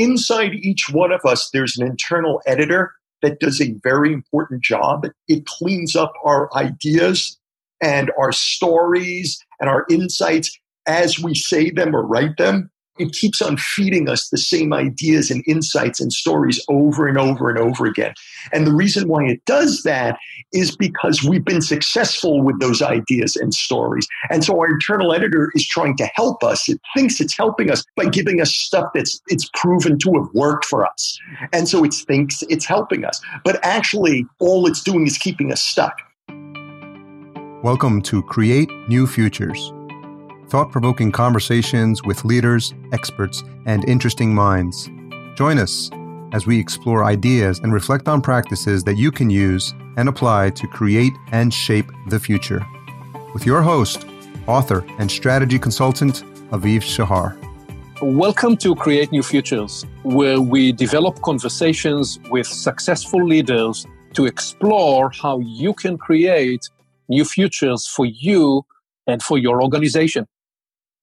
inside each one of us, there's an internal editor that does a very important job. It cleans up our ideas and our stories and our insights as we say them or write them it keeps on feeding us the same ideas and insights and stories over and over and over again. And the reason why it does that is because we've been successful with those ideas and stories. And so our internal editor is trying to help us. It thinks it's helping us by giving us stuff that's it's proven to have worked for us. And so it thinks it's helping us. But actually all it's doing is keeping us stuck. Welcome to Create New Futures thought provoking conversations with leaders, experts, and interesting minds. Join us as we explore ideas and reflect on practices that you can use and apply to create and shape the future. With your host, author, and strategy consultant, Aviv Shahar. Welcome to Create New Futures, where we develop conversations with successful leaders to explore how you can create new futures for you and for your organization.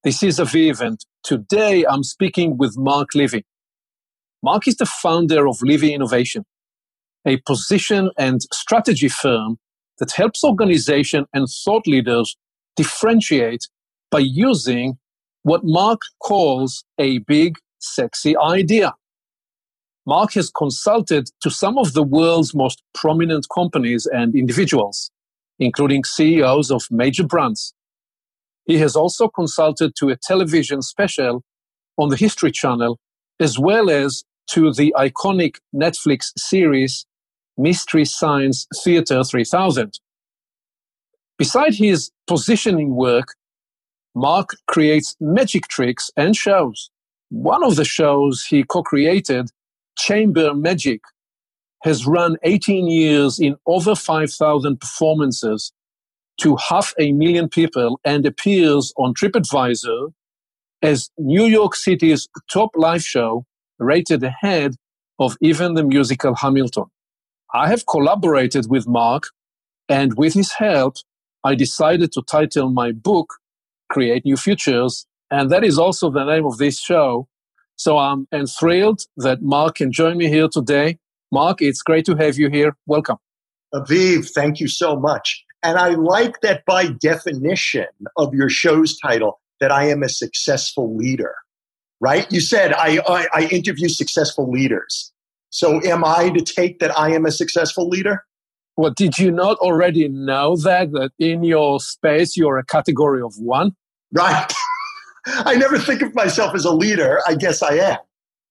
This is Aviv, and today I'm speaking with Mark Levy. Mark is the founder of Levy Innovation, a position and strategy firm that helps organization and thought leaders differentiate by using what Mark calls a big, sexy idea. Mark has consulted to some of the world's most prominent companies and individuals, including CEOs of major brands. He has also consulted to a television special on the History Channel, as well as to the iconic Netflix series Mystery Science Theater 3000. Beside his positioning work, Mark creates magic tricks and shows. One of the shows he co-created, Chamber Magic, has run 18 years in over 5,000 performances to half a million people and appears on TripAdvisor as New York City's top live show, rated ahead of even the musical Hamilton. I have collaborated with Mark, and with his help, I decided to title my book Create New Futures, and that is also the name of this show. So I'm thrilled that Mark can join me here today. Mark, it's great to have you here. Welcome. Aviv, thank you so much. And I like that by definition of your show's title, that I am a successful leader, right? You said I, I, I interview successful leaders. So am I to take that I am a successful leader? Well, did you not already know that, that in your space you're a category of one? Right. I never think of myself as a leader. I guess I am.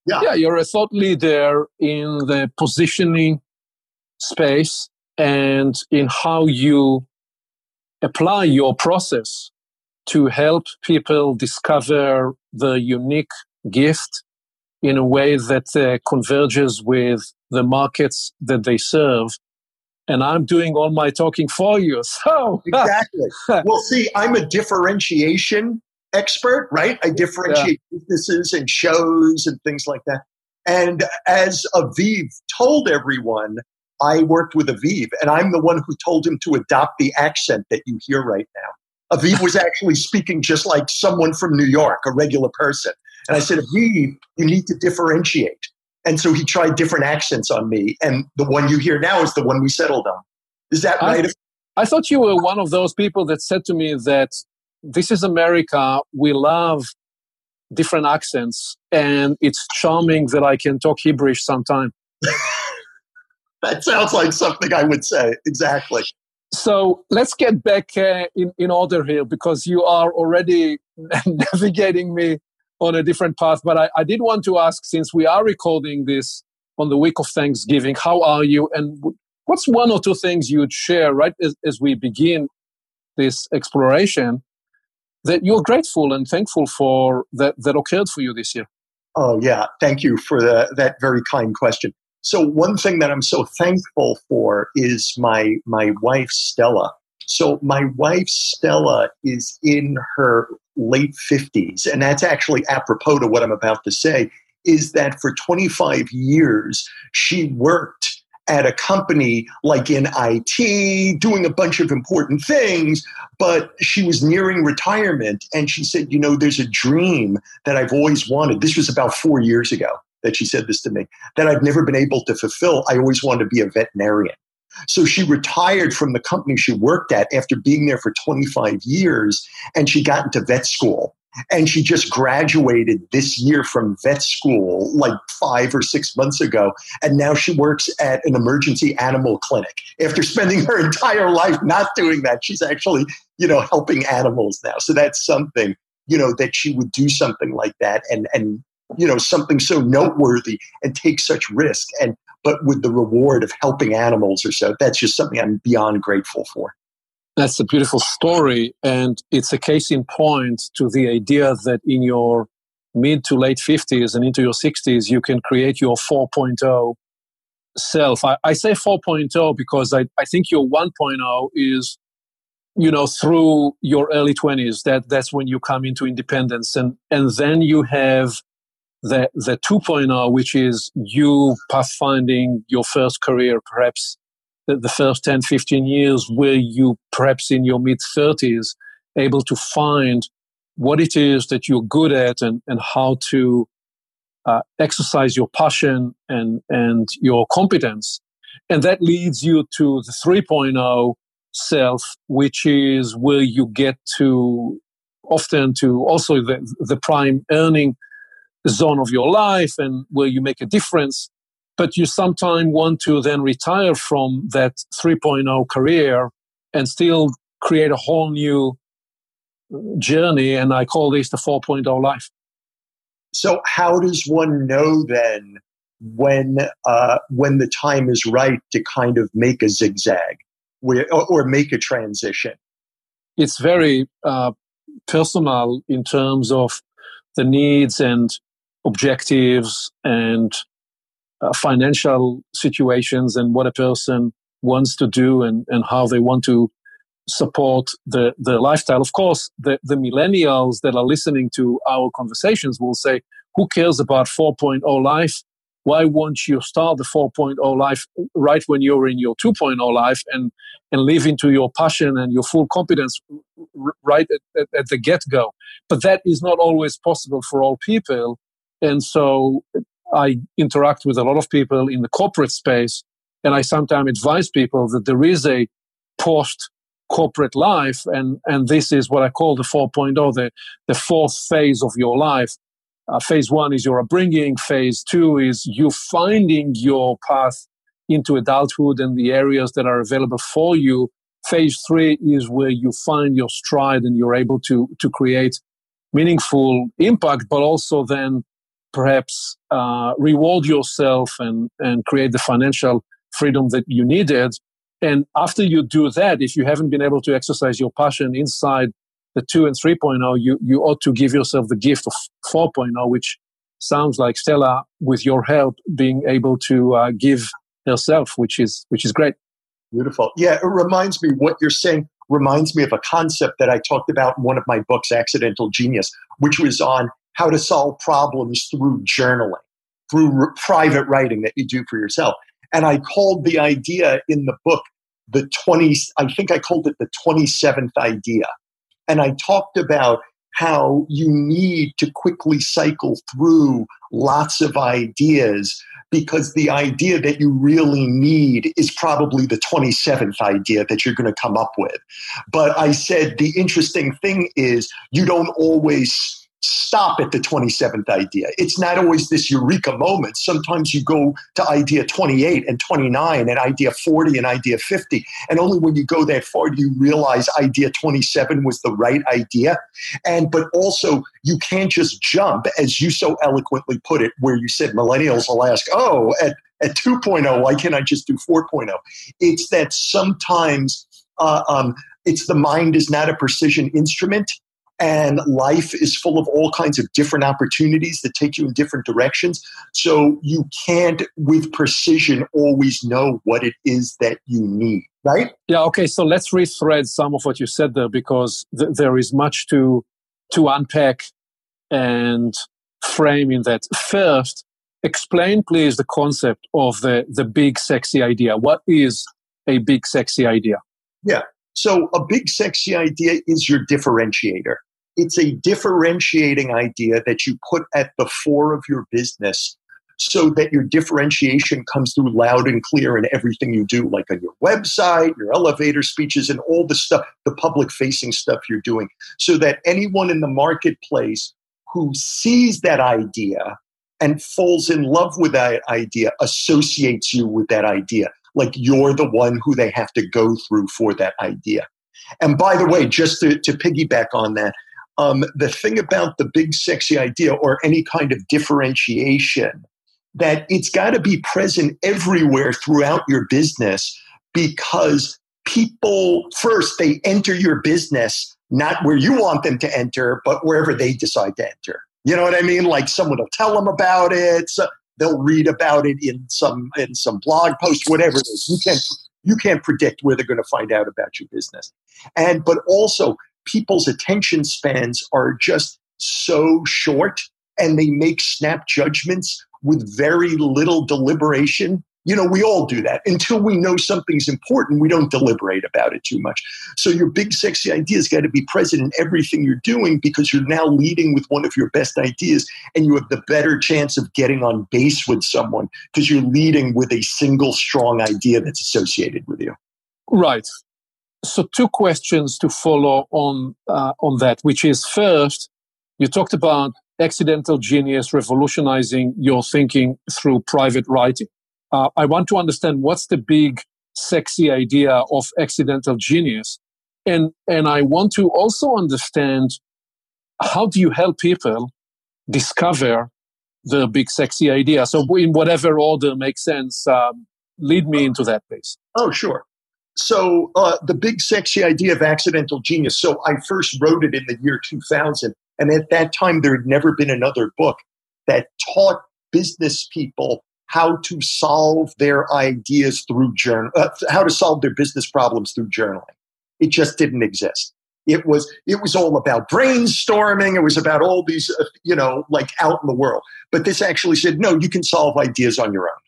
Yeah. Yeah, you're a thought leader in the positioning space and in how you apply your process to help people discover the unique gift in a way that uh, converges with the markets that they serve. And I'm doing all my talking for you. So exactly. well, see, I'm a differentiation expert, right? I differentiate yeah. businesses and shows and things like that. And as Aviv told everyone, I worked with Aviv, and I'm the one who told him to adopt the accent that you hear right now. Aviv was actually speaking just like someone from New York, a regular person. And I said, Aviv, you need to differentiate. And so he tried different accents on me, and the one you hear now is the one we settled on. Is that right? I, I thought you were one of those people that said to me that this is America. We love different accents, and it's charming that I can talk Hebrewish sometime. that sounds like something I would say. Exactly. So let's get back uh, in, in order here because you are already navigating me on a different path. But I, I did want to ask since we are recording this on the week of Thanksgiving, how are you? And what's one or two things you'd share right as, as we begin this exploration that you're grateful and thankful for that, that occurred for you this year? Oh, yeah. Thank you for the, that very kind question. So one thing that I'm so thankful for is my my wife Stella. So my wife Stella is in her late 50s and that's actually apropos to what I'm about to say is that for 25 years she worked at a company like in IT, doing a bunch of important things, but she was nearing retirement. And she said, You know, there's a dream that I've always wanted. This was about four years ago that she said this to me, that I've never been able to fulfill. I always wanted to be a veterinarian. So she retired from the company she worked at after being there for 25 years and she got into vet school. And she just graduated this year from vet school like five or six months ago. And now she works at an emergency animal clinic. After spending her entire life not doing that, she's actually, you know, helping animals now. So that's something, you know, that she would do something like that and, and, you know, something so noteworthy and take such risk. And but with the reward of helping animals or so. That's just something I'm beyond grateful for. That's a beautiful story. And it's a case in point to the idea that in your mid to late 50s and into your 60s, you can create your 4.0 self. I, I say 4.0 because I, I think your 1.0 is, you know, through your early 20s. That, that's when you come into independence. And, and then you have the, the 2.0, which is you pathfinding your first career, perhaps the, the first 10, 15 years where you perhaps in your mid 30s able to find what it is that you're good at and, and how to uh, exercise your passion and, and your competence. And that leads you to the 3.0 self, which is where you get to often to also the, the prime earning zone of your life and where you make a difference. But you sometimes want to then retire from that 3.0 career and still create a whole new journey. And I call this the 4.0 life. So, how does one know then when uh, when the time is right to kind of make a zigzag or, or make a transition? It's very uh, personal in terms of the needs and objectives and uh, financial situations and what a person wants to do and, and how they want to support the, the lifestyle. Of course, the, the millennials that are listening to our conversations will say, who cares about 4.0 life? Why won't you start the 4.0 life right when you're in your 2.0 life and, and live into your passion and your full competence right at, at, at the get go? But that is not always possible for all people. And so I interact with a lot of people in the corporate space, and I sometimes advise people that there is a post corporate life, and, and this is what I call the 4.0, the, the fourth phase of your life. Uh, phase one is your upbringing. Phase two is you finding your path into adulthood and the areas that are available for you. Phase three is where you find your stride and you're able to, to create meaningful impact, but also then perhaps uh, reward yourself and, and create the financial freedom that you needed. And after you do that, if you haven't been able to exercise your passion inside the 2 and 3.0, you, you ought to give yourself the gift of 4.0, which sounds like Stella, with your help, being able to uh, give herself, which is, which is great. Beautiful. Yeah, it reminds me what you're saying reminds me of a concept that I talked about in one of my books, Accidental Genius, which was on how to solve problems through journaling, through private writing that you do for yourself. And I called the idea in the book the 20, I think I called it the 27th idea. And I talked about how you need to quickly cycle through lots of ideas because the idea that you really need is probably the 27th idea that you're going to come up with. But I said the interesting thing is you don't always stop at the 27th idea. It's not always this eureka moment. Sometimes you go to idea 28 and 29 and idea 40 and idea 50. And only when you go that far do you realize idea 27 was the right idea. And but also you can't just jump, as you so eloquently put it, where you said millennials will ask, oh, at, at 2.0, why can't I just do 4.0? It's that sometimes uh, um, it's the mind is not a precision instrument and life is full of all kinds of different opportunities that take you in different directions. So you can't, with precision, always know what it is that you need, right? Yeah. Okay. So let's rethread some of what you said there because th- there is much to to unpack and frame in that. First, explain, please, the concept of the the big sexy idea. What is a big sexy idea? Yeah. So a big sexy idea is your differentiator it's a differentiating idea that you put at the fore of your business so that your differentiation comes through loud and clear in everything you do, like on your website, your elevator speeches, and all the stuff, the public facing stuff you're doing, so that anyone in the marketplace who sees that idea and falls in love with that idea associates you with that idea. Like you're the one who they have to go through for that idea. And by the way, just to, to piggyback on that, um, the thing about the big sexy idea or any kind of differentiation that it's got to be present everywhere throughout your business because people first they enter your business not where you want them to enter but wherever they decide to enter. You know what i mean? Like someone will tell them about it so they'll read about it in some in some blog post whatever it is. You can't you can't predict where they're going to find out about your business. And but also people's attention spans are just so short and they make snap judgments with very little deliberation. You know, we all do that. Until we know something's important, we don't deliberate about it too much. So your big, sexy ideas got to be present in everything you're doing because you're now leading with one of your best ideas and you have the better chance of getting on base with someone because you're leading with a single strong idea that's associated with you. Right. So two questions to follow on uh, on that, which is first, you talked about accidental genius revolutionizing your thinking through private writing. Uh, I want to understand what's the big sexy idea of accidental genius. And, and I want to also understand how do you help people discover the big sexy idea? So in whatever order makes sense, um, lead me into that, please. Oh, sure. So uh, the big sexy idea of accidental genius. So I first wrote it in the year 2000 and at that time, there had never been another book that taught business people how to solve their ideas through journal, uh, how to solve their business problems through journaling. It just didn't exist. It was it was all about brainstorming. It was about all these, uh, you know, like out in the world. But this actually said, no, you can solve ideas on your own,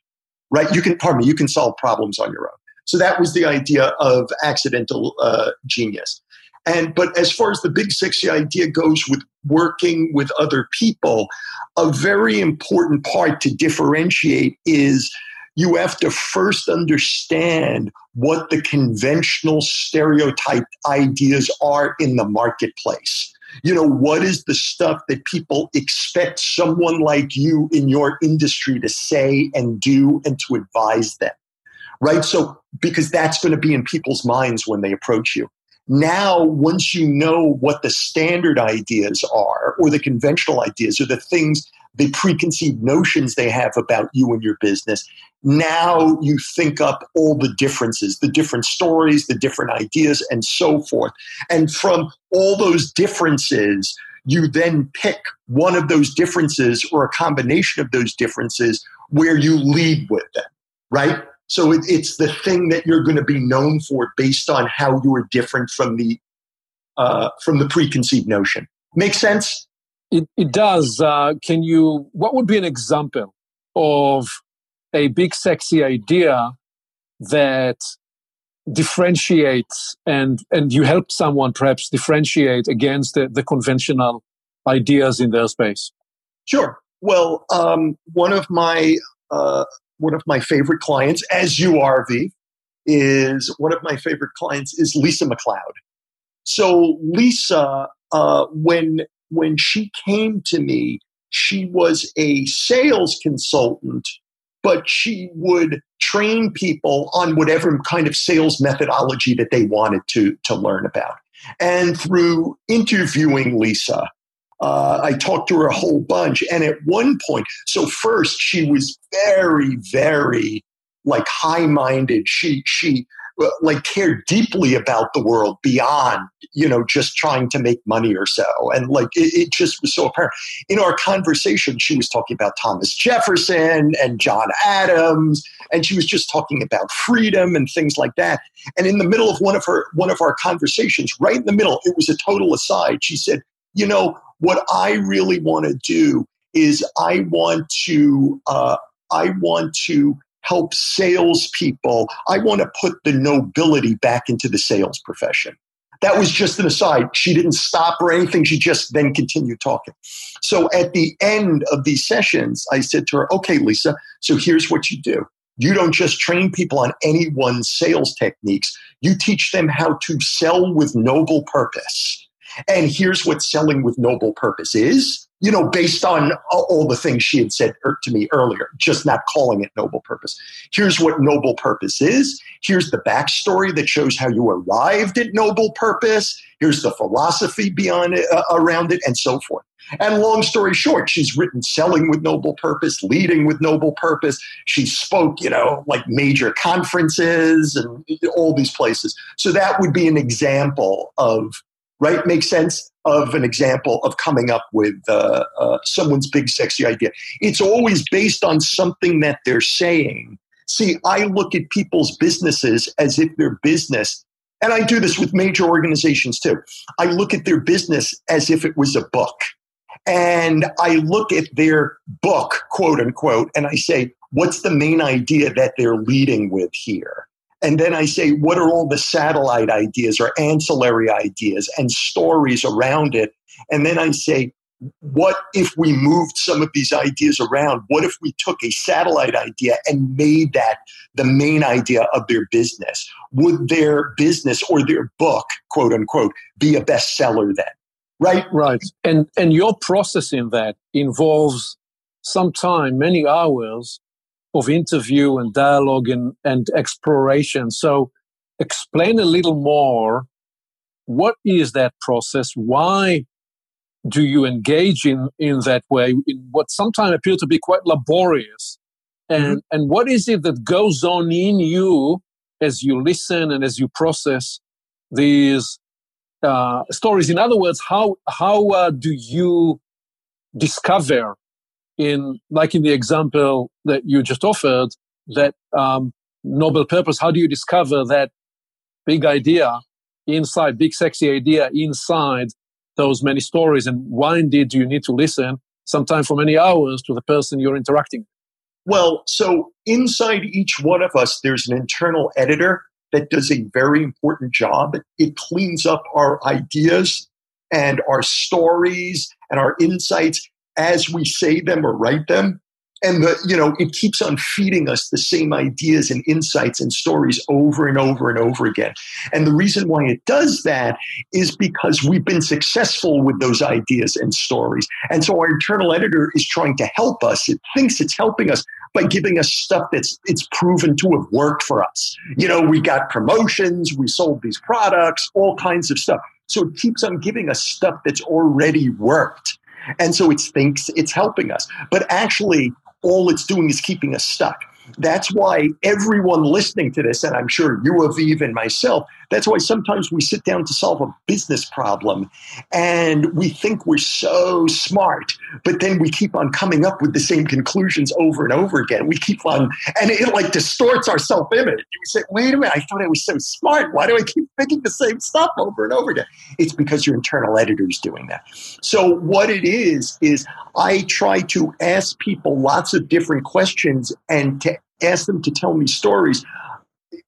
right? You can, pardon me, you can solve problems on your own. So that was the idea of accidental uh, genius. And but as far as the big sexy idea goes with working with other people, a very important part to differentiate is you have to first understand what the conventional stereotyped ideas are in the marketplace. You know, what is the stuff that people expect someone like you in your industry to say and do and to advise them? Right? So, because that's going to be in people's minds when they approach you. Now, once you know what the standard ideas are, or the conventional ideas, or the things, the preconceived notions they have about you and your business, now you think up all the differences, the different stories, the different ideas, and so forth. And from all those differences, you then pick one of those differences or a combination of those differences where you lead with them, right? So it, it's the thing that you're going to be known for based on how you are different from the uh, from the preconceived notion. Make sense? It, it does. Uh, can you? What would be an example of a big sexy idea that differentiates and and you help someone perhaps differentiate against the, the conventional ideas in their space? Sure. Well, um, one of my uh, one of my favorite clients, as you are, V, is one of my favorite clients is Lisa McLeod. So Lisa, uh, when when she came to me, she was a sales consultant, but she would train people on whatever kind of sales methodology that they wanted to to learn about. And through interviewing Lisa, uh, I talked to her a whole bunch. And at one point, so first she was very, very like high minded. She, she, uh, like cared deeply about the world beyond you know just trying to make money or so and like it, it, just was so apparent in our conversation she was talking about thomas jefferson and john adams and she was just talking about freedom and things like that and in the middle of one of her one of our conversations right in the middle it was a total aside she said you know what I really want to do is I want to uh, I want to help salespeople. I want to put the nobility back into the sales profession. That was just an aside. She didn't stop or anything. She just then continued talking. So at the end of these sessions, I said to her, okay, Lisa, so here's what you do. You don't just train people on any one sales techniques. You teach them how to sell with noble purpose. And here's what selling with noble purpose is you know, based on all the things she had said er, to me earlier, just not calling it noble purpose. Here's what noble purpose is. Here's the backstory that shows how you arrived at noble purpose. Here's the philosophy beyond it, uh, around it, and so forth. And long story short, she's written Selling with Noble Purpose, Leading with Noble Purpose. She spoke, you know, like major conferences and all these places. So that would be an example of, right? Makes sense? of an example of coming up with uh, uh, someone's big sexy idea. It's always based on something that they're saying. See, I look at people's businesses as if their business, and I do this with major organizations too. I look at their business as if it was a book. And I look at their book, quote unquote, and I say, what's the main idea that they're leading with here? And then I say, what are all the satellite ideas or ancillary ideas and stories around it? And then I say, what if we moved some of these ideas around? What if we took a satellite idea and made that the main idea of their business? Would their business or their book, quote unquote, be a bestseller then? Right? Right. And and your process in that involves some time, many hours of interview and dialogue and, and exploration. So explain a little more what is that process? Why do you engage in, in that way in what sometimes appear to be quite laborious? And, mm-hmm. and what is it that goes on in you as you listen and as you process these uh, stories? In other words, how, how uh, do you discover in like in the example that you just offered that um, noble purpose how do you discover that big idea inside big sexy idea inside those many stories? And why indeed do you need to listen sometimes for many hours to the person you're interacting with? well so inside each one of us there's an internal editor that does a very important job. It cleans up our ideas and our stories and our insights as we say them or write them. And the, you know, it keeps on feeding us the same ideas and insights and stories over and over and over again. And the reason why it does that is because we've been successful with those ideas and stories. And so our internal editor is trying to help us. It thinks it's helping us by giving us stuff that's it's proven to have worked for us. You know, we got promotions, we sold these products, all kinds of stuff. So it keeps on giving us stuff that's already worked. And so it thinks it's helping us. But actually, all it's doing is keeping us stuck. That's why everyone listening to this, and I'm sure you, Aviv, and myself, that's why sometimes we sit down to solve a business problem and we think we're so smart, but then we keep on coming up with the same conclusions over and over again. We keep on, and it like distorts our self image. We say, wait a minute, I thought I was so smart. Why do I keep thinking the same stuff over and over again? It's because your internal editor is doing that. So, what it is, is I try to ask people lots of different questions and to ask them to tell me stories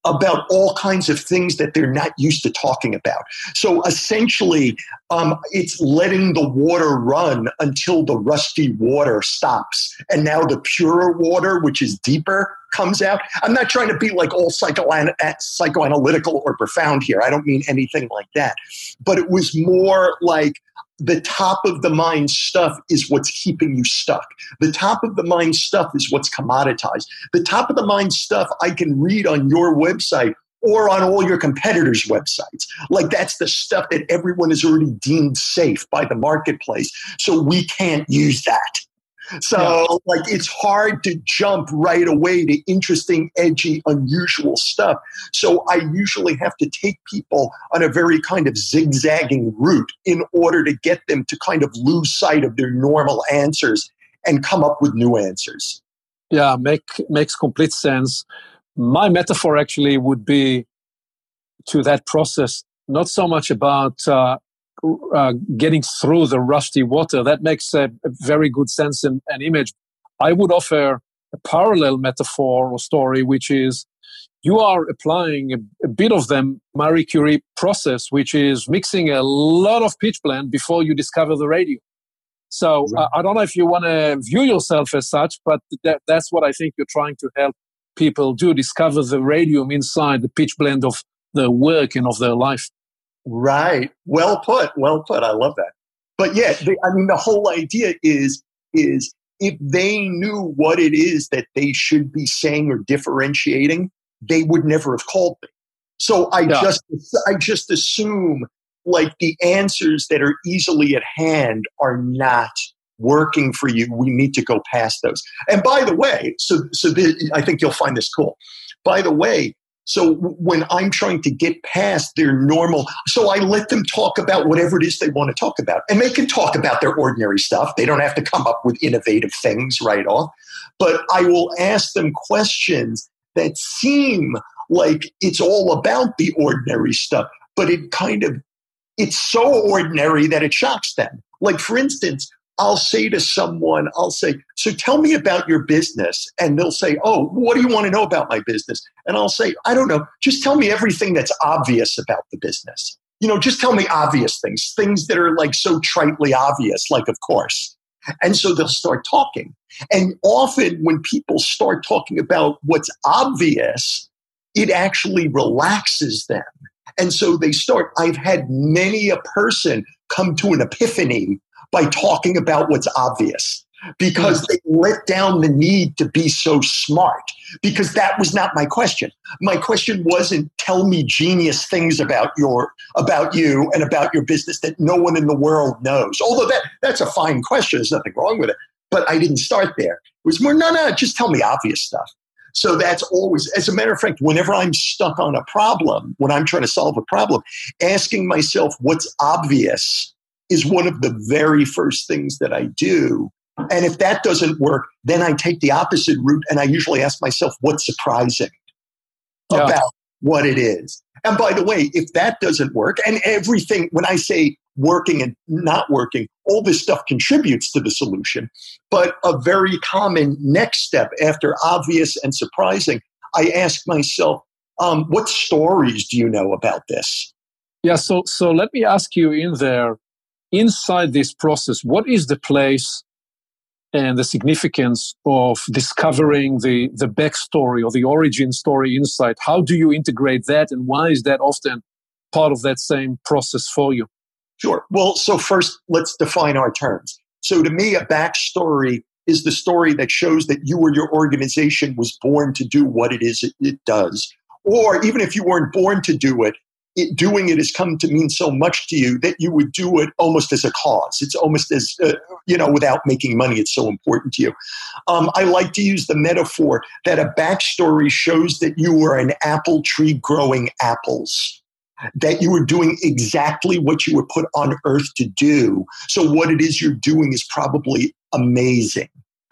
about all kinds of things that they're not used to talking about. So essentially, um, it's letting the water run until the rusty water stops. And now the purer water, which is deeper, comes out. I'm not trying to be like all psychoan- psychoanalytical or profound here. I don't mean anything like that. But it was more like the top of the mind stuff is what's keeping you stuck. The top of the mind stuff is what's commoditized. The top of the mind stuff I can read on your website or on all your competitors' websites. Like that's the stuff that everyone has already deemed safe by the marketplace. So we can't use that. So, yeah. like, it's hard to jump right away to interesting, edgy, unusual stuff. So, I usually have to take people on a very kind of zigzagging route in order to get them to kind of lose sight of their normal answers and come up with new answers. Yeah, make makes complete sense. My metaphor actually would be to that process not so much about uh, uh, getting through the rusty water. That makes a, a very good sense and an image. I would offer a parallel metaphor or story, which is you are applying a, a, bit of the Marie Curie process, which is mixing a lot of pitchblende before you discover the radium. So right. uh, I don't know if you want to view yourself as such, but that, that's what I think you're trying to help people do discover the radium inside the pitchblende of their work and of their life. Right. Well put. Well put. I love that. But yeah, the, I mean, the whole idea is is if they knew what it is that they should be saying or differentiating, they would never have called me. So I yeah. just I just assume like the answers that are easily at hand are not working for you. We need to go past those. And by the way, so so the, I think you'll find this cool. By the way, so when I'm trying to get past their normal, so I let them talk about whatever it is they want to talk about. And they can talk about their ordinary stuff. They don't have to come up with innovative things right off. But I will ask them questions that seem like it's all about the ordinary stuff, but it kind of it's so ordinary that it shocks them. Like for instance, I'll say to someone, I'll say, So tell me about your business. And they'll say, Oh, what do you want to know about my business? And I'll say, I don't know. Just tell me everything that's obvious about the business. You know, just tell me obvious things, things that are like so tritely obvious, like, of course. And so they'll start talking. And often when people start talking about what's obvious, it actually relaxes them. And so they start. I've had many a person come to an epiphany by talking about what's obvious because they let down the need to be so smart because that was not my question. My question wasn't tell me genius things about your about you and about your business that no one in the world knows. Although that that's a fine question. There's nothing wrong with it. But i didn't start there. It was more no no just tell me obvious stuff. So that's always as a matter of fact whenever i'm stuck on a problem when i'm trying to solve a problem asking myself what's obvious is one of the very first things that I do. And if that doesn't work, then I take the opposite route and I usually ask myself, what's surprising yeah. about what it is? And by the way, if that doesn't work, and everything, when I say working and not working, all this stuff contributes to the solution. But a very common next step after obvious and surprising, I ask myself, um, what stories do you know about this? Yeah, so so let me ask you in there inside this process, what is the place and the significance of discovering the, the backstory or the origin story inside? How do you integrate that and why is that often part of that same process for you? Sure. Well, so first, let's define our terms. So to me, a backstory is the story that shows that you or your organization was born to do what it is it, it does. Or even if you weren't born to do it, it, doing it has come to mean so much to you that you would do it almost as a cause. It's almost as, uh, you know, without making money, it's so important to you. Um, I like to use the metaphor that a backstory shows that you were an apple tree growing apples. That you were doing exactly what you were put on earth to do. So, what it is you're doing is probably amazing.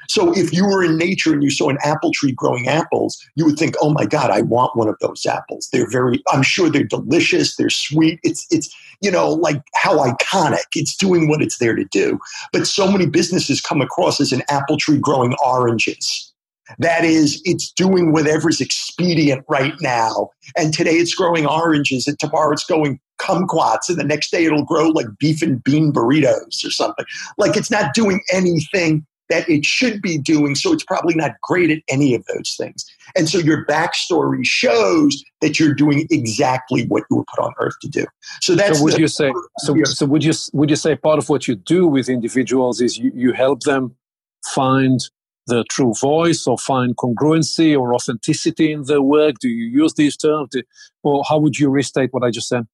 So if you were in nature and you saw an apple tree growing apples, you would think, "Oh my God, I want one of those apples." They're very, I'm sure they're delicious. They're sweet. It's it's you know like how iconic. It's doing what it's there to do. But so many businesses come across as an apple tree growing oranges. That is, it's doing whatever's expedient right now. And today it's growing oranges, and tomorrow it's going kumquats, and the next day it'll grow like beef and bean burritos or something. Like it's not doing anything that it should be doing. So it's probably not great at any of those things. And so your backstory shows that you're doing exactly what you were put on earth to do. So that's so would you say so, so would you would you say part of what you do with individuals is you, you help them find the true voice or find congruency or authenticity in their work? Do you use these terms? Or how would you restate what I just said?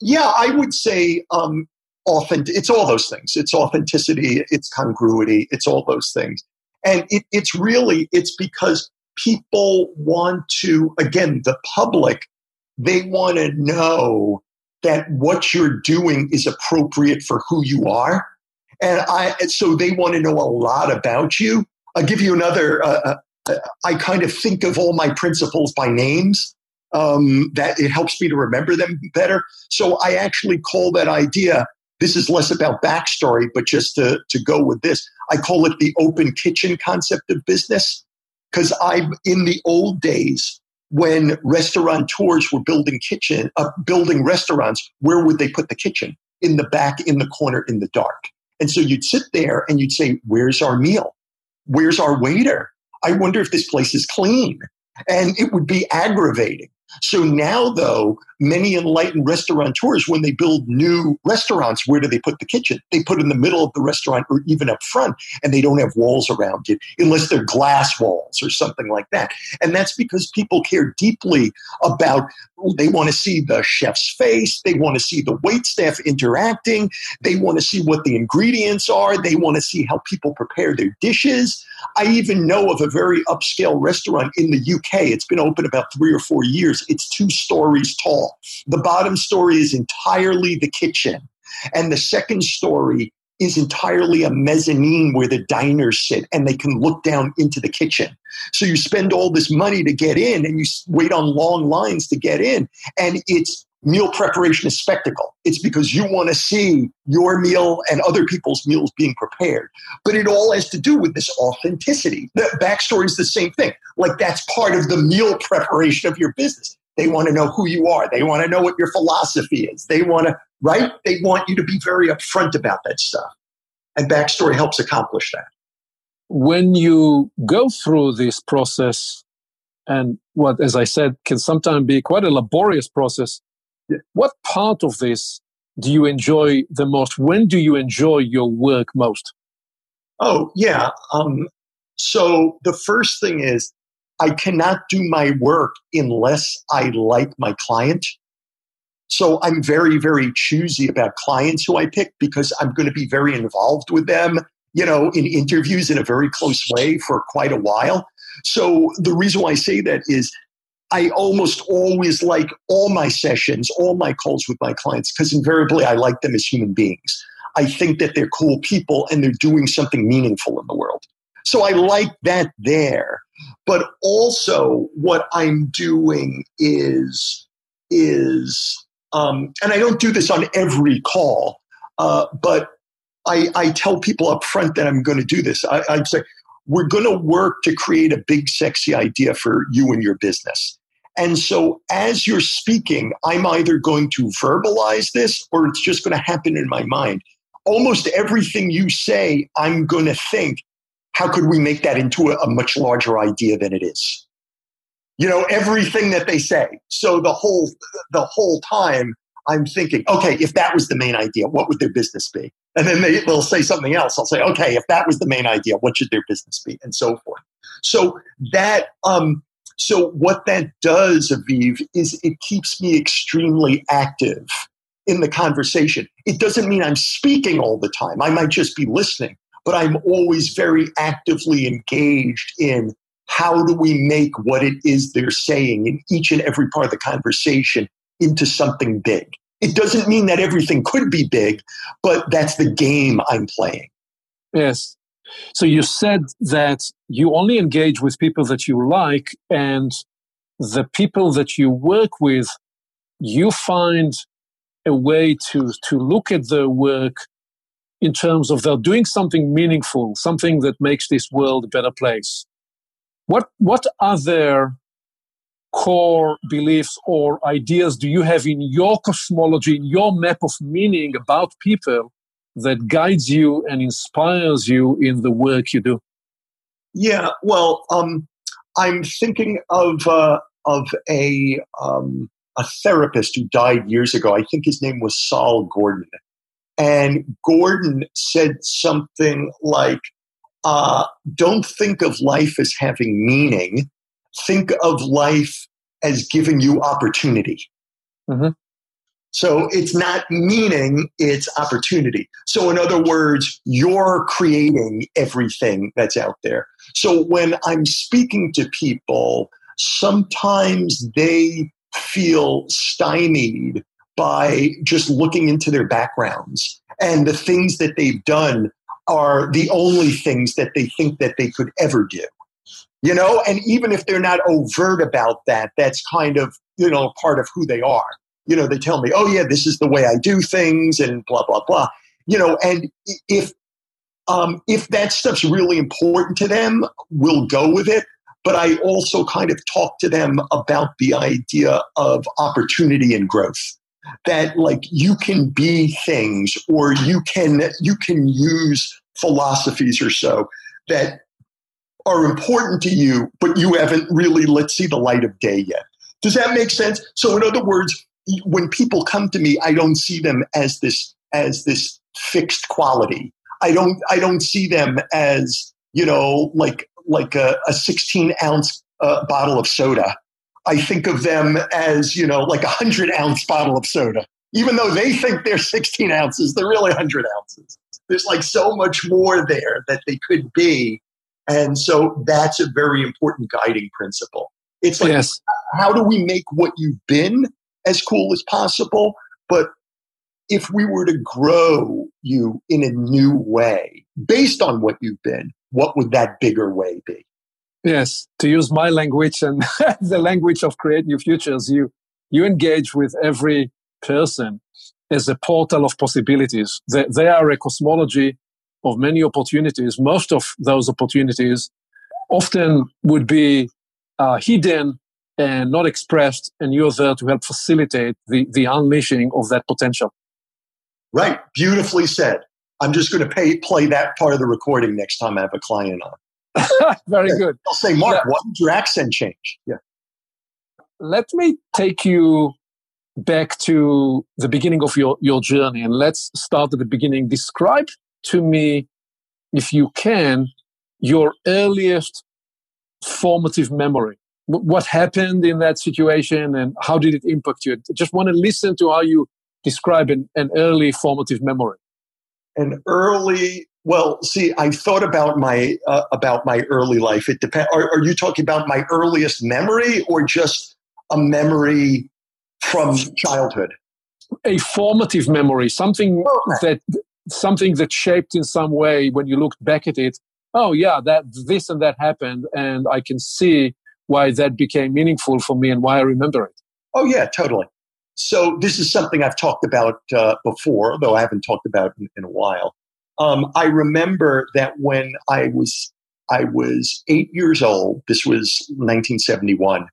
Yeah, I would say um, authentic. It's all those things. It's authenticity. It's congruity. It's all those things. And it, it's really it's because people want to again the public they want to know that what you're doing is appropriate for who you are and i so they want to know a lot about you i'll give you another uh, uh, uh i kind of think of all my principles by names um, that it helps me to remember them better so i actually call that idea this is less about backstory, but just to, to go with this, I call it the open kitchen concept of business. Because I'm in the old days, when restaurateurs were building kitchen, uh, building restaurants, where would they put the kitchen? In the back, in the corner, in the dark. And so you'd sit there and you'd say, Where's our meal? Where's our waiter? I wonder if this place is clean. And it would be aggravating. So now, though, many enlightened restaurateurs, when they build new restaurants, where do they put the kitchen? They put in the middle of the restaurant or even up front, and they don't have walls around it unless they're glass walls or something like that. And that's because people care deeply about, they want to see the chef's face, they want to see the wait staff interacting, they want to see what the ingredients are, they want to see how people prepare their dishes. I even know of a very upscale restaurant in the UK. It's been open about three or four years. It's two stories tall. The bottom story is entirely the kitchen, and the second story is entirely a mezzanine where the diners sit and they can look down into the kitchen. So you spend all this money to get in and you wait on long lines to get in. And it's meal preparation is spectacle. It's because you want to see your meal and other people's meals being prepared. But it all has to do with this authenticity. The backstory is the same thing. Like that's part of the meal preparation of your business. They want to know who you are. They want to know what your philosophy is. They want to, right? They want you to be very upfront about that stuff. And backstory helps accomplish that. When you go through this process, and what, as I said, can sometimes be quite a laborious process. What part of this do you enjoy the most? When do you enjoy your work most? Oh, yeah. Um, so the first thing is I cannot do my work unless I like my client. So I'm very, very choosy about clients who I pick because I'm going to be very involved with them, you know, in interviews in a very close way for quite a while. So the reason why I say that is I almost always like all my sessions, all my calls with my clients, because invariably I like them as human beings. I think that they're cool people and they're doing something meaningful in the world. So I like that there. But also what I'm doing is is um, and I don't do this on every call, uh, but I, I, tell people up front that I'm going to do this. I, I'd say we're going to work to create a big, sexy idea for you and your business. And so, as you're speaking, I'm either going to verbalize this or it's just going to happen in my mind. Almost everything you say, I'm going to think, how could we make that into a, a much larger idea than it is? You know, everything that they say. So the whole the whole time I'm thinking, okay, if that was the main idea, what would their business be? And then they, they'll say something else. I'll say, okay, if that was the main idea, what should their business be? And so forth. So that um, so what that does, Aviv, is it keeps me extremely active in the conversation. It doesn't mean I'm speaking all the time. I might just be listening, but I'm always very actively engaged in how do we make what it is they're saying in each and every part of the conversation into something big. It doesn't mean that everything could be big, but that's the game I'm playing. Yes. So you said that you only engage with people that you like, and the people that you work with, you find a way to, to look at their work in terms of they're doing something meaningful, something that makes this world a better place. What, what other core beliefs or ideas do you have in your cosmology, in your map of meaning about people that guides you and inspires you in the work you do? Yeah, well, um, I'm thinking of uh, of a um, a therapist who died years ago. I think his name was Sol Gordon, and Gordon said something like, uh, "Don't think of life as having meaning. Think of life as giving you opportunity." Mm-hmm. So it's not meaning, it's opportunity. So, in other words, you're creating everything that's out there. So, when I'm speaking to people, sometimes they feel stymied by just looking into their backgrounds. And the things that they've done are the only things that they think that they could ever do. You know, and even if they're not overt about that, that's kind of, you know, part of who they are you know, they tell me, oh, yeah, this is the way I do things and blah, blah, blah. You know, and if, um, if that stuff's really important to them, we'll go with it. but I also kind of talk to them about the idea of opportunity and growth. That like you can be things or you can you can use philosophies or so that are important to you, but you haven't really let's see the light of day yet. Does that make sense? So in other words, when people come to me, I don't see them as this as this fixed quality. I don't I don't see them as you know like like a, a 16 ounce uh, bottle of soda. I think of them as you know like a hundred ounce bottle of soda. Even though they think they're 16 ounces, they're really 100 ounces. There's like so much more there that they could be, and so that's a very important guiding principle. It's like yes. how do we make what you've been as cool as possible, but if we were to grow you in a new way based on what you've been, what would that bigger way be? Yes, to use my language and the language of create new futures, you you engage with every person as a portal of possibilities. They, they are a cosmology of many opportunities. Most of those opportunities often would be uh, hidden and not expressed, and you're there to help facilitate the, the unleashing of that potential. Right. Beautifully said. I'm just going to pay, play that part of the recording next time I have a client on. Very good. I'll say, Mark, yeah. why did your accent change? Yeah. Let me take you back to the beginning of your, your journey and let's start at the beginning. Describe to me, if you can, your earliest formative memory. What happened in that situation and how did it impact you? I just want to listen to how you describe an, an early formative memory? An early well, see, I thought about my uh, about my early life. It depends. Are, are, you talking about my earliest memory, or just a memory from childhood? A formative memory, something that something that shaped in some way when you looked back at it. Oh, yeah, that this and that happened, and I can see why that became meaningful for me and why I remember it. Oh, yeah, totally. So this is something I've talked about uh, before, though I haven't talked about in, in a while. Um, I remember that when I was I was eight years old. This was 1971.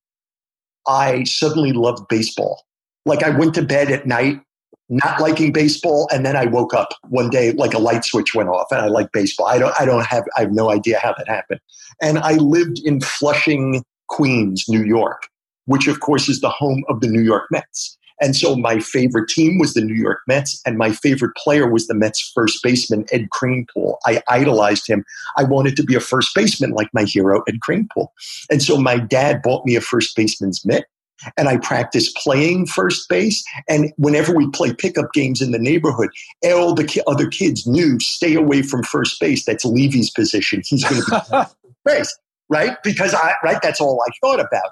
I suddenly loved baseball. Like I went to bed at night not liking baseball, and then I woke up one day like a light switch went off, and I like baseball. I don't I don't have I have no idea how that happened. And I lived in Flushing, Queens, New York, which of course is the home of the New York Mets. And so my favorite team was the New York Mets, and my favorite player was the Mets first baseman, Ed Kranepool. I idolized him. I wanted to be a first baseman like my hero, Ed Kranepool. And so my dad bought me a first baseman's mitt. And I practiced playing first base. And whenever we play pickup games in the neighborhood, all the ki- other kids knew stay away from first base. That's Levy's position. He's going to be first base, right? Because I, right, that's all I thought about,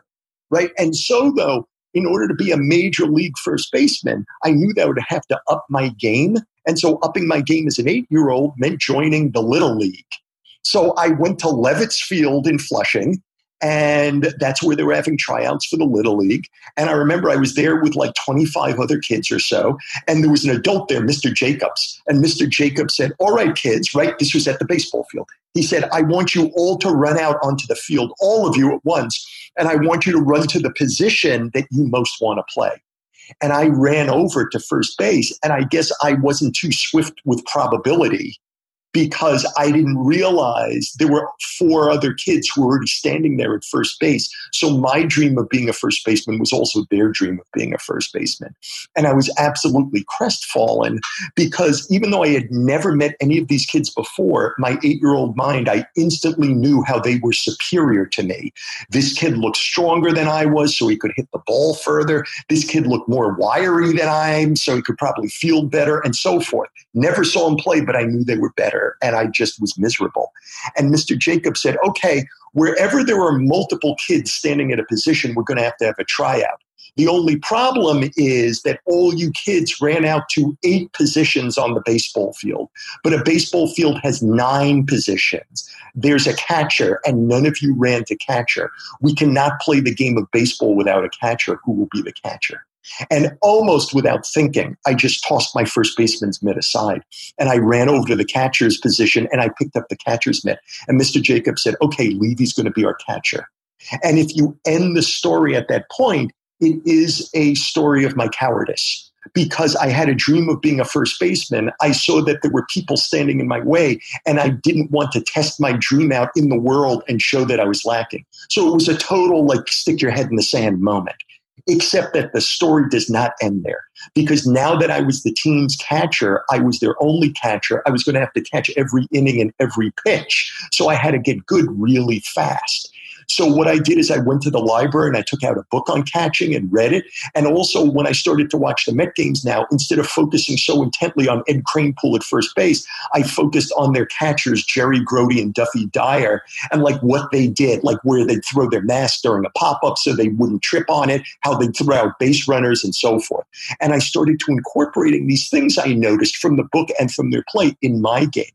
right? And so though, in order to be a major league first baseman, I knew that I would have to up my game. And so upping my game as an eight year old meant joining the Little League. So I went to Levitt's Field in Flushing and that's where they were having tryouts for the Little League. And I remember I was there with like 25 other kids or so, and there was an adult there, Mr. Jacobs. And Mr. Jacobs said, All right, kids, right? This was at the baseball field. He said, I want you all to run out onto the field, all of you at once, and I want you to run to the position that you most want to play. And I ran over to first base, and I guess I wasn't too swift with probability because I didn't realize there were four other kids who were already standing there at first base. So my dream of being a first baseman was also their dream of being a first baseman. And I was absolutely crestfallen because even though I had never met any of these kids before, my eight year old mind, I instantly knew how they were superior to me. This kid looked stronger than I was, so he could hit the ball further. This kid looked more wiry than I am, so he could probably field better, and so forth. Never saw him play, but I knew they were better and I just was miserable. And Mr. Jacob said, okay, wherever there are multiple kids standing at a position, we're going to have to have a tryout. The only problem is that all you kids ran out to eight positions on the baseball field, but a baseball field has nine positions. There's a catcher, and none of you ran to catcher. We cannot play the game of baseball without a catcher. Who will be the catcher? And almost without thinking, I just tossed my first baseman's mitt aside and I ran over to the catcher's position and I picked up the catcher's mitt. And Mr. Jacobs said, Okay, Levy's going to be our catcher. And if you end the story at that point, it is a story of my cowardice because I had a dream of being a first baseman. I saw that there were people standing in my way, and I didn't want to test my dream out in the world and show that I was lacking. So it was a total, like, stick your head in the sand moment except that the story does not end there. Because now that I was the team's catcher, I was their only catcher. I was going to have to catch every inning and every pitch. So I had to get good really fast. So what I did is I went to the library and I took out a book on catching and read it. And also when I started to watch the Met games now, instead of focusing so intently on Ed Kranepool at first base, I focused on their catchers, Jerry Grote and Duffy Dyer, and like what they did, like where they'd throw their mask during a pop-up so they wouldn't trip on it, how they'd throw out base runners and so forth. And I started to incorporating these things I noticed from the book and from their play in my game.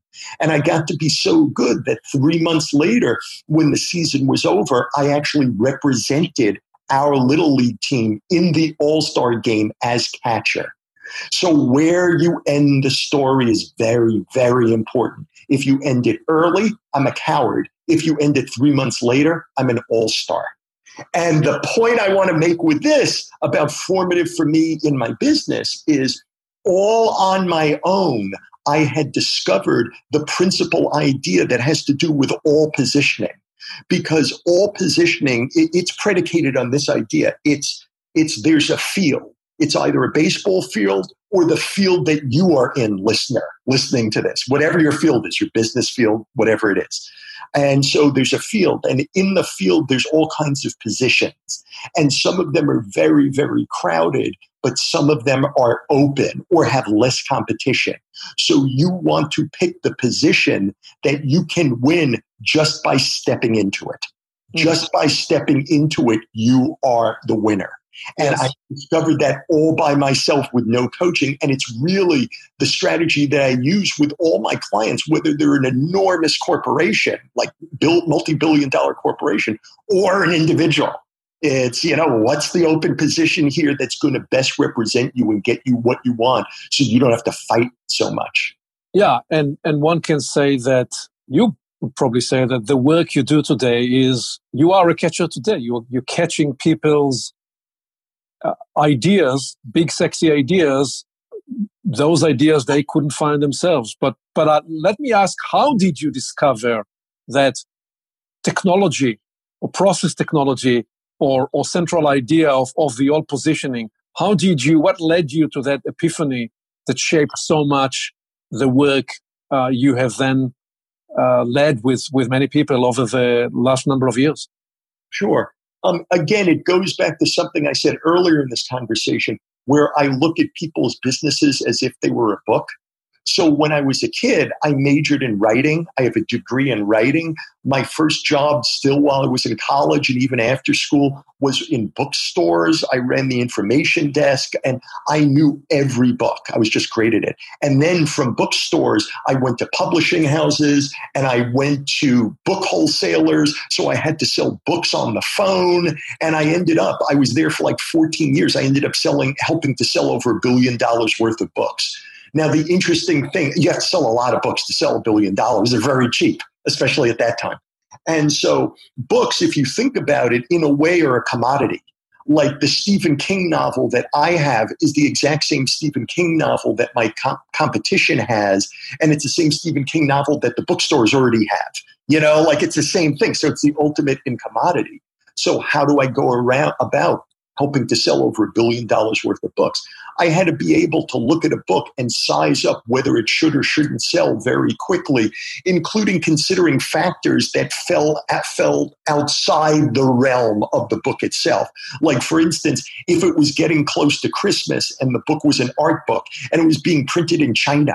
And I got to be so good that three months later, when the season was over, I actually represented our little league team in the All Star game as catcher. So, where you end the story is very, very important. If you end it early, I'm a coward. If you end it three months later, I'm an all star. And the point I want to make with this about formative for me in my business is all on my own. I had discovered the principal idea that has to do with all positioning. Because all positioning, it, it's predicated on this idea. It's, it's there's a field. It's either a baseball field or the field that you are in, listener, listening to this, whatever your field is, your business field, whatever it is. And so there's a field, and in the field, there's all kinds of positions. And some of them are very, very crowded, but some of them are open or have less competition. So you want to pick the position that you can win just by stepping into it. Mm-hmm. Just by stepping into it, you are the winner. And yes. I discovered that all by myself with no coaching. And it's really the strategy that I use with all my clients, whether they're an enormous corporation, like multi billion dollar corporation, or an individual. It's, you know, what's the open position here that's going to best represent you and get you what you want so you don't have to fight so much. Yeah. And, and one can say that you probably say that the work you do today is you are a catcher today. You're, you're catching people's uh, ideas, big, sexy ideas, those ideas they couldn't find themselves. But, but uh, let me ask, how did you discover that technology or process technology or, or central idea of, of the old positioning. How did you, what led you to that epiphany that shaped so much the work uh, you have then uh, led with, with many people over the last number of years? Sure. Um, again, it goes back to something I said earlier in this conversation where I look at people's businesses as if they were a book. So when I was a kid, I majored in writing. I have a degree in writing. My first job, still while I was in college and even after school, was in bookstores. I ran the information desk and I knew every book. I was just great at it. And then from bookstores, I went to publishing houses and I went to book wholesalers. So I had to sell books on the phone. And I ended up, I was there for like 14 years. I ended up selling, helping to sell over a billion dollars worth of books. Now, the interesting thing, you have to sell a lot of books to sell a billion dollars. They're very cheap, especially at that time. And so, books, if you think about it, in a way are a commodity. Like the Stephen King novel that I have is the exact same Stephen King novel that my competition has. And it's the same Stephen King novel that the bookstores already have. You know, like it's the same thing. So, it's the ultimate in commodity. So, how do I go around about helping to sell over a billion dollars worth of books. I had to be able to look at a book and size up whether it should or shouldn't sell very quickly, including considering factors that fell, fell outside the realm of the book itself. Like, for instance, if it was getting close to Christmas and the book was an art book and it was being printed in China,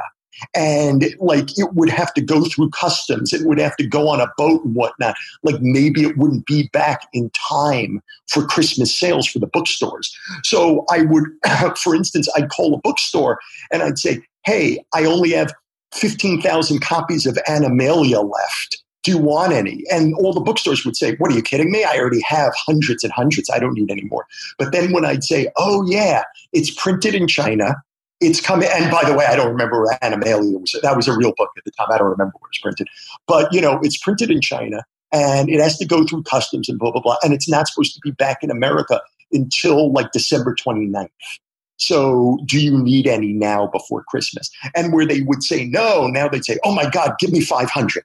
and like it would have to go through customs it would have to go on a boat and whatnot like maybe it wouldn't be back in time for christmas sales for the bookstores so i would for instance i'd call a bookstore and i'd say hey i only have 15000 copies of animalia left do you want any? And all the bookstores would say, What are you kidding me? I already have hundreds and hundreds. I don't need any more. But then when I'd say, Oh, yeah, it's printed in China, it's coming. And by the way, I don't remember where Animalia was. That was a real book at the time. I don't remember where it's printed. But, you know, it's printed in China. and it has to go through customs and blah, blah, blah. And it's not supposed to be back in America until like December 29th. So do you need any now before Christmas? And where they would say no, now they'd say, oh my God, give me 500.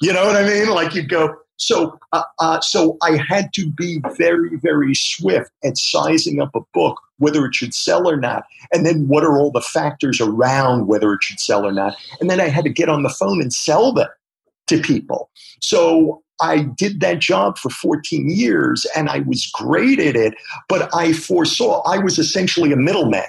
You know what I mean? Like you'd go, so, uh, uh, so I had to be very, very swift at sizing up a book, whether it should sell or not, and then what are all the factors around whether it should sell or not, and then I had to get on the phone and sell them to people. So I did that job for 14 years, and I was great at it. But I foresaw I was essentially a middleman,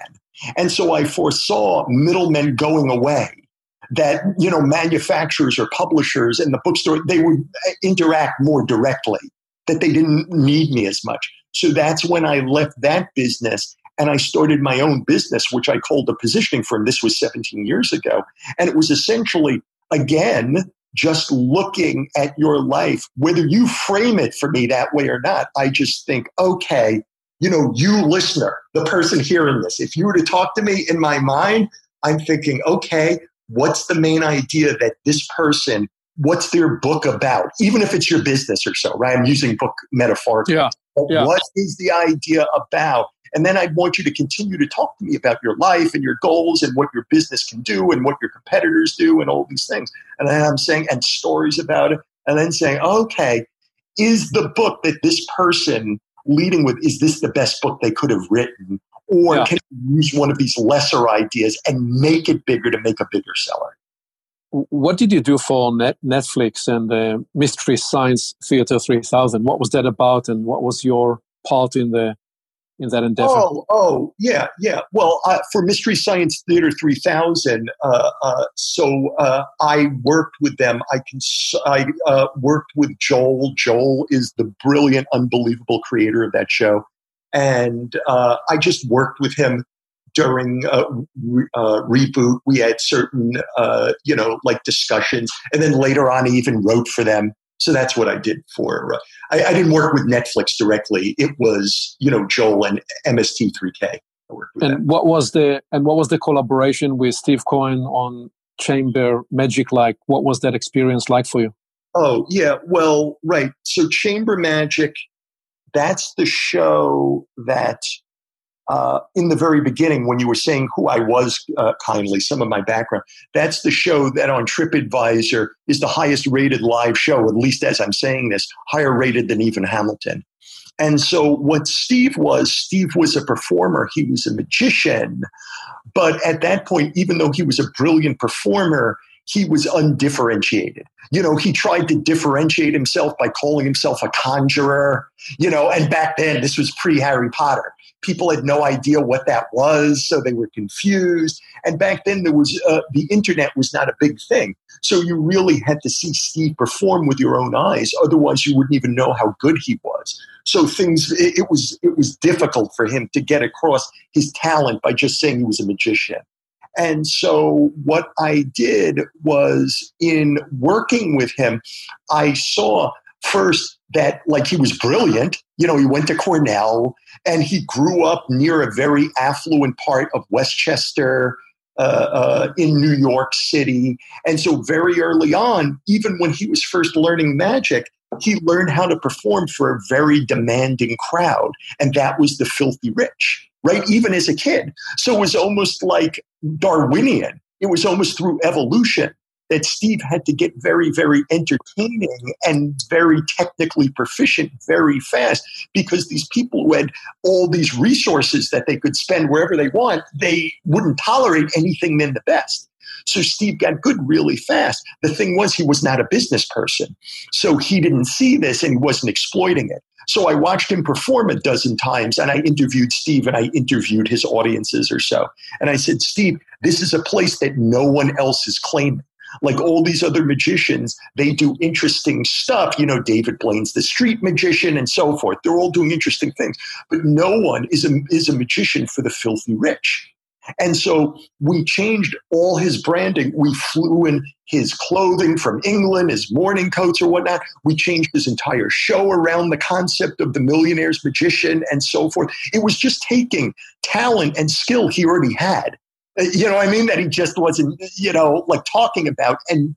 and so I foresaw middlemen going away that you know manufacturers or publishers and the bookstore they would interact more directly that they didn't need me as much. So that's when i left that business and i started my own business which i called the positioning firm. This was 17 years ago. And it was essentially again just looking at your life whether you frame it for me that way or not. I just think okay you know you listener the person hearing this if you were to talk to me in my mind i'm thinking okay what's the main idea that this person what's their book about? Even if it's your business or so right? I'm using book metaphorically. Yeah, yeah. what is the idea about? And then i want you to continue to talk to me about your life and your goals and what your business can do and what your competitors do and all these things. And then i'm saying and stories about it. And then saying okay is the book that this person leading with is this the best book they could have written or yeah. can you use one of these lesser ideas and make it bigger to make a bigger seller? What did you do for Net- Netflix and the Mystery Science Theater 3000? What was that about, and what was your part in the in that endeavor? Oh, oh, yeah, yeah. Well, uh, for Mystery Science Theater 3000, uh, uh, so uh, I worked with them. I can I uh, worked with Joel. Joel is the brilliant, unbelievable creator of that show and uh, I just worked with him during uh, re- uh, reboot. We had certain, uh, you know, like discussions, and then later on, I even wrote for them. So that's what I did for. Uh, I, I, didn't work with Netflix directly. It was, you know, Joel and MST3K. and them. what was the and what was the collaboration with Steve Cohen on Chamber Magic like? What was that experience like for you? Oh yeah, well, right. So Chamber Magic that's the show that uh, in the very beginning, when you were saying who I was uh, kindly, some of my background, that's the show that on TripAdvisor is the highest rated live show, at least as I'm saying this, higher rated than even Hamilton. And so, what Steve was, Steve was a performer, he was a magician. But at that point, even though he was a brilliant performer, he was undifferentiated. You know, he tried to differentiate himself by calling himself a conjurer, you know, and back then this was pre Harry Potter. People had no idea what that was, so they were confused. And back then there was uh, the internet was not a big thing. So you really had to see Steve perform with your own eyes, otherwise you wouldn't even know how good he was. So things it, it was it was difficult for him to get across his talent by just saying he was a magician. And so what I did was in working with him, I saw first that like he was brilliant. You know, he went to Cornell and he grew up near a very affluent part of Westchester. Uh, uh, in New York City. And so, very early on, even when he was first learning magic, he learned how to perform for a very demanding crowd. And that was the filthy rich right? Even as a kid. So it was almost like Darwinian. It was almost through evolution that Steve had to get very, very entertaining and very technically proficient very fast because these people who had all these resources that they could spend wherever they want, they wouldn't tolerate anything than the best. So Steve got good really fast. The thing was, he was not a business person. So he didn't see this and he wasn't exploiting it. So I watched him perform a dozen times and I interviewed Steve and I interviewed his audiences or so. And I said, Steve, this is a place that no one else is claiming. Like all these other magicians, they do interesting stuff. You know, David Blaine's the street magician and so forth. They're all doing interesting things. But no one is a, is a magician for the filthy rich. And so we changed all his branding. We flew in his clothing from England, his morning coats or whatnot. We changed his entire show around the concept of the millionaire's magician and so forth. It was just taking talent and skill he already had. Uh, you know, I mean that he just wasn't, you know, like talking about and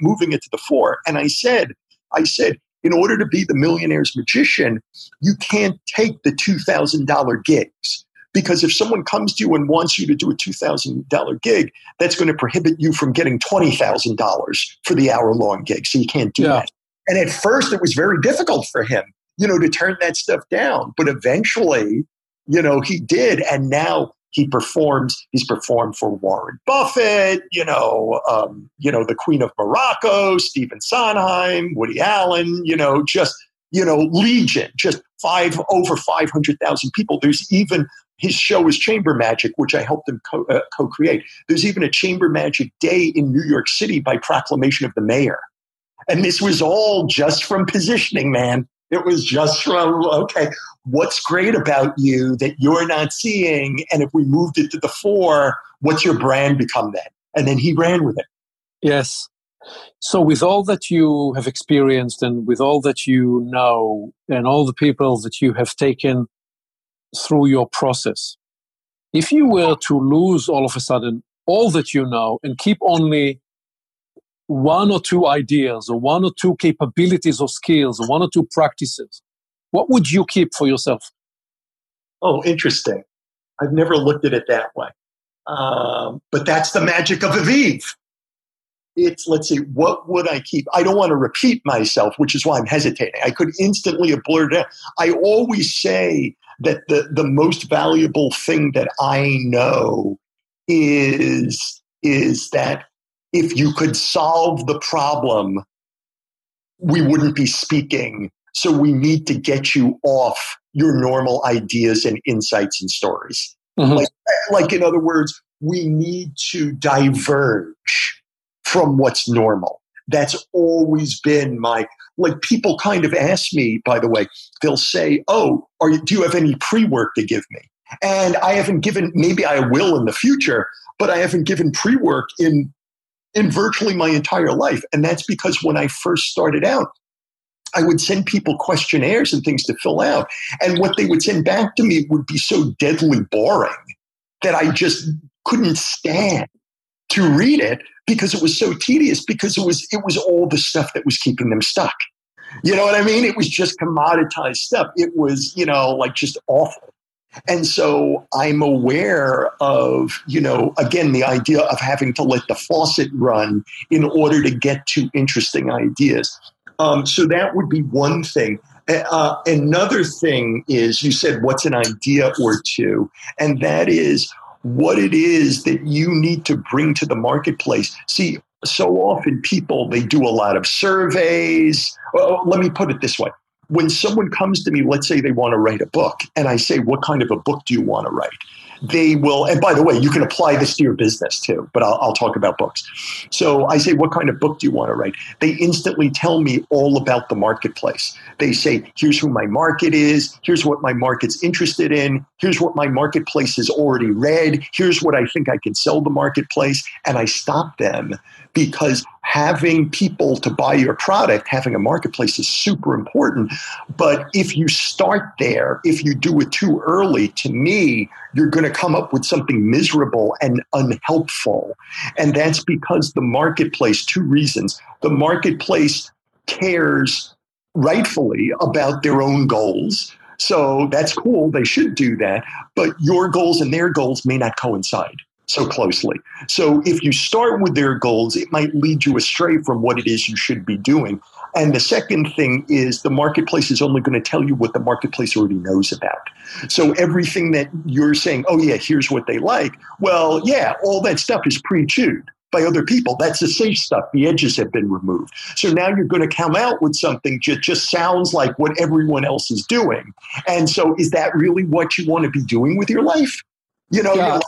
moving it to the fore. And I said, I said, in order to be the millionaire's magician, you can't take the $2,000 gigs. Because if someone comes to you and wants you to do a $2,000 gig, that's going to prohibit you from getting $20,000 for the hour long gig. So you can't do yeah. that. And at first, it was very difficult for him, you know, to turn that stuff down. But eventually, you know, he did. And now he performs. He's performed for Warren Buffett, you know, um, you know, the Queen of Morocco, Stephen Sondheim, Woody Allen, you know, just you know, legion, just five over five hundred thousand people. There's even his show is Chamber Magic, which I helped him co- uh, co-create. There's even a Chamber Magic Day in New York City by proclamation of the mayor, and this was all just from positioning, man. It was just from, okay, what's great about you that you're not seeing? And if we moved it to the fore, what's your brand become then? And then he ran with it. Yes. So, with all that you have experienced and with all that you know and all the people that you have taken through your process, if you were to lose all of a sudden all that you know and keep only one or two ideas or one or two capabilities or skills or one or two practices, what would you keep for yourself? Oh, interesting. I've never looked at it that way. Um, but that's the magic of Aviv. It's, let's see, what would I keep? I don't want to repeat myself, which is why I'm hesitating. I could instantly have blurted out. I always say that the, the most valuable thing that I know is, is that if you could solve the problem, we wouldn't be speaking. So we need to get you off your normal ideas and insights and stories. Mm-hmm. Like, like, in other words, we need to diverge from what's normal. That's always been my like. People kind of ask me. By the way, they'll say, "Oh, are you, do you have any pre-work to give me?" And I haven't given. Maybe I will in the future, but I haven't given pre-work in in virtually my entire life. And that's because when I first started out, I would send people questionnaires and things to fill out. And what they would send back to me would be so deadly boring that I just couldn't stand to read it because it was so tedious because it was it was all the stuff that was keeping them stuck. You know what I mean? It was just commoditized stuff. It was, you know, like just awful. And so I'm aware of, you know, again, the idea of having to let the faucet run in order to get to interesting ideas. Um, so that would be one thing. Uh, another thing is you said, what's an idea or two? And that is what it is that you need to bring to the marketplace. See, so often people, they do a lot of surveys. Well, let me put it this way when someone comes to me, let's say they want to write a book, and I say, What kind of a book do you want to write? They will, and by the way, you can apply this to your business too, but I'll, I'll talk about books. So I say, What kind of book do you want to write? They instantly tell me all about the marketplace. They say, Here's who my market is. Here's what my market's interested in. Here's what my marketplace has already read. Here's what I think I can sell the marketplace. And I stop them because having people to buy your product, having a marketplace is super important. But if you start there, if you do it too early, to me, you're going to come up with something miserable and unhelpful. And that's because the marketplace, two reasons. The marketplace cares rightfully about their own goals. So that's cool. They should do that. But your goals and their goals may not coincide so closely. So if you start with their goals, it might lead you astray from what it is you should be doing. And the second thing is the marketplace is only going to tell you what the marketplace already knows about. So everything that you're saying, oh, yeah, here's what they like. Well, yeah, all that stuff is pre chewed by other people. That's the safe stuff. The edges have been removed. So now you're going to come out with something that just sounds like what everyone else is doing. And so is that really what you want to be doing with your life? You know, yeah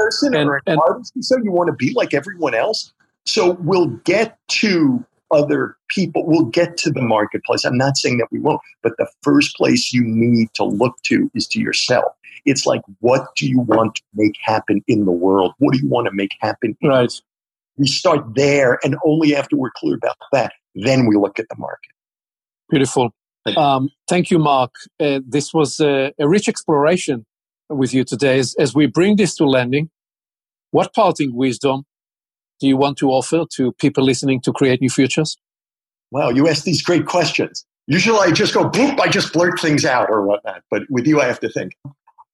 person and, or an and, artist. So you want to be like everyone else. So we'll get to other people. We'll get to the marketplace. I'm not saying that we won't, but the first place you need to look to is to yourself. It's like, what do you want to make happen in the world? What do you want to make happen? Right. We start there, and only after we're clear about that, then we look at the market. Beautiful. Thank you, um, thank you Mark. Uh, this was a, a rich exploration with you today as, as we bring this to landing. What parting wisdom do you want to offer to people listening to create new futures? Wow, you ask these great questions. Usually I just go boop, I just blurt things out or whatnot. But with you, I have to think.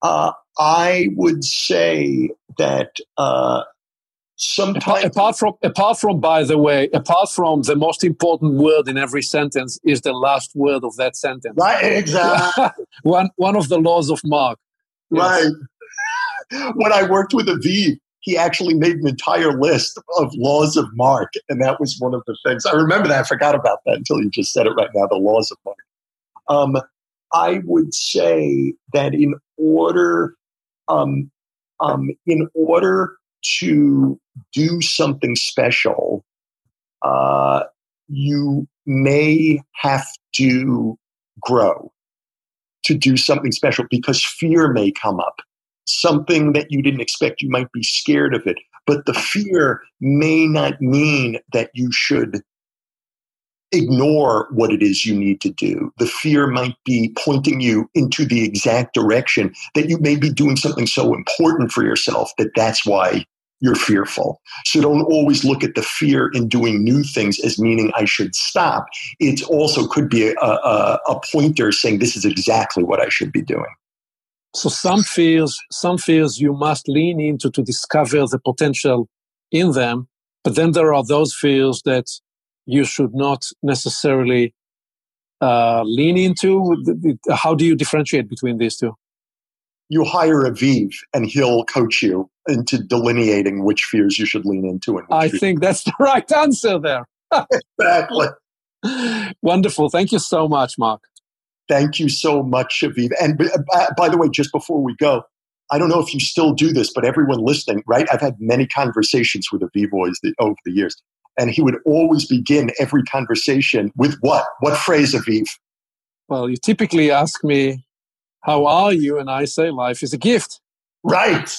Uh, I would say that uh, sometimes apart from apart from by the way apart from the most important word in every sentence is the last word of that sentence right exactly one one of the laws of mark yes. right when i worked with aviv he actually made an entire list of laws of mark and that was one of the things i remember that i forgot about that until you just said it right now the laws of mark um, i would say that in order um, um, in order to do something special, uh, you may have to grow to do something special because fear may come up. Something that you didn't expect, you might be scared of it. But the fear may not mean that you should ignore what it is you need to do. The fear might be pointing you into the exact direction that you may be doing something so important for yourself that that's why you're fearful. So don't always look at the fear in doing new things as meaning I should stop. It also could be a, a, a pointer saying this is exactly what I should be doing. So some fears, some fears you must lean into to discover the potential in them. But then there are those fears that you should not necessarily uh, lean into. How do you differentiate between these two? You hire Aviv and he'll coach you into delineating which fears you should lean into. And I think that's the right answer there. exactly. Wonderful. Thank you so much, Mark. Thank you so much, Aviv. And uh, by the way, just before we go, I don't know if you still do this, but everyone listening, right? I've had many conversations with Aviv over the years, and he would always begin every conversation with what? What phrase, Aviv? Well, you typically ask me, How are you? And I say, Life is a gift. Right.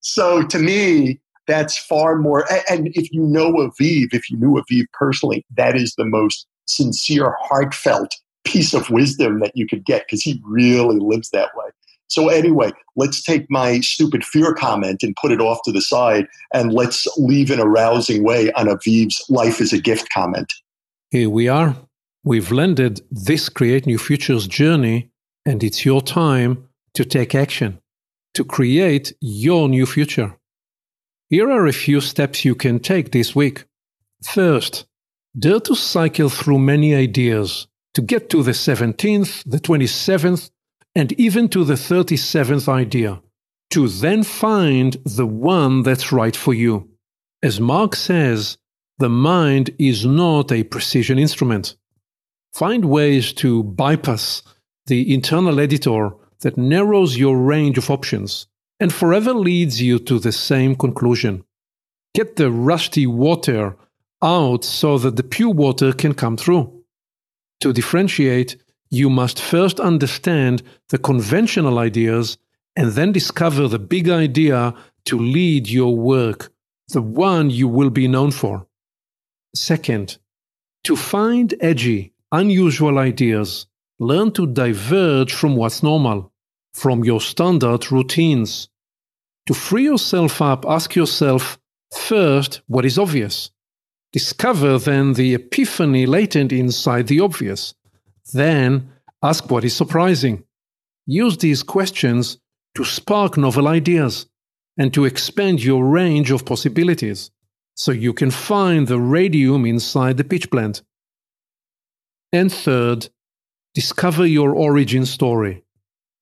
So to me, that's far more. And if you know Aviv, if you knew Aviv personally, that is the most sincere, heartfelt piece of wisdom that you could get because he really lives that way. So, anyway, let's take my stupid fear comment and put it off to the side and let's leave in a rousing way on Aviv's life is a gift comment. Here we are. We've landed this Create New Futures journey, and it's your time to take action to create your new future. Here are a few steps you can take this week. First, dare to cycle through many ideas to get to the 17th, the 27th, and even to the 37th idea, to then find the one that's right for you. As Mark says, the mind is not a precision instrument. Find ways to bypass the internal editor that narrows your range of options and forever leads you to the same conclusion. Get the rusty water out so that the pure water can come through. To differentiate, you must first understand the conventional ideas and then discover the big idea to lead your work, the one you will be known for. Second, to find edgy, unusual ideas, learn to diverge from what's normal from your standard routines. To free yourself up, ask yourself first what is obvious. Discover then the epiphany latent inside the obvious. Then ask what is surprising. Use these questions to spark novel ideas and to expand your range of possibilities so you can find the radium inside the pitchblende. And third, discover your origin story.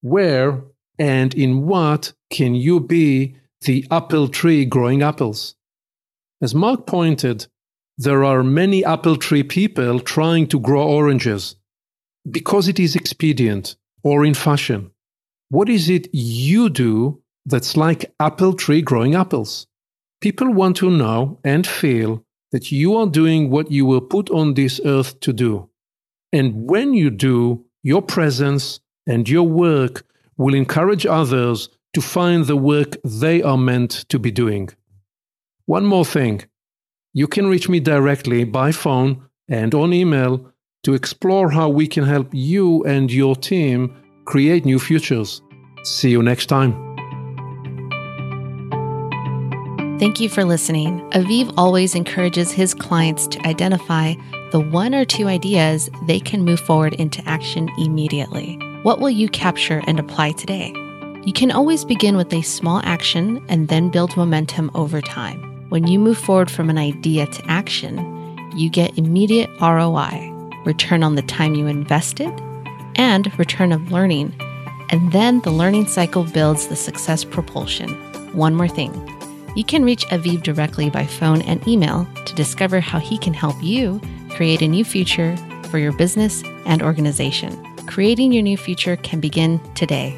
Where and in what can you be the apple tree growing apples? As Mark pointed, there are many apple tree people trying to grow oranges because it is expedient or in fashion. What is it you do that's like apple tree growing apples? People want to know and feel that you are doing what you were put on this earth to do. And when you do, your presence and your work will encourage others to find the work they are meant to be doing. One more thing you can reach me directly by phone and on email to explore how we can help you and your team create new futures. See you next time. Thank you for listening. Aviv always encourages his clients to identify the one or two ideas they can move forward into action immediately. What will you capture and apply today? You can always begin with a small action and then build momentum over time. When you move forward from an idea to action, you get immediate ROI, return on the time you invested, and return of learning. And then the learning cycle builds the success propulsion. One more thing you can reach Aviv directly by phone and email to discover how he can help you create a new future for your business and organization. Creating your new future can begin today.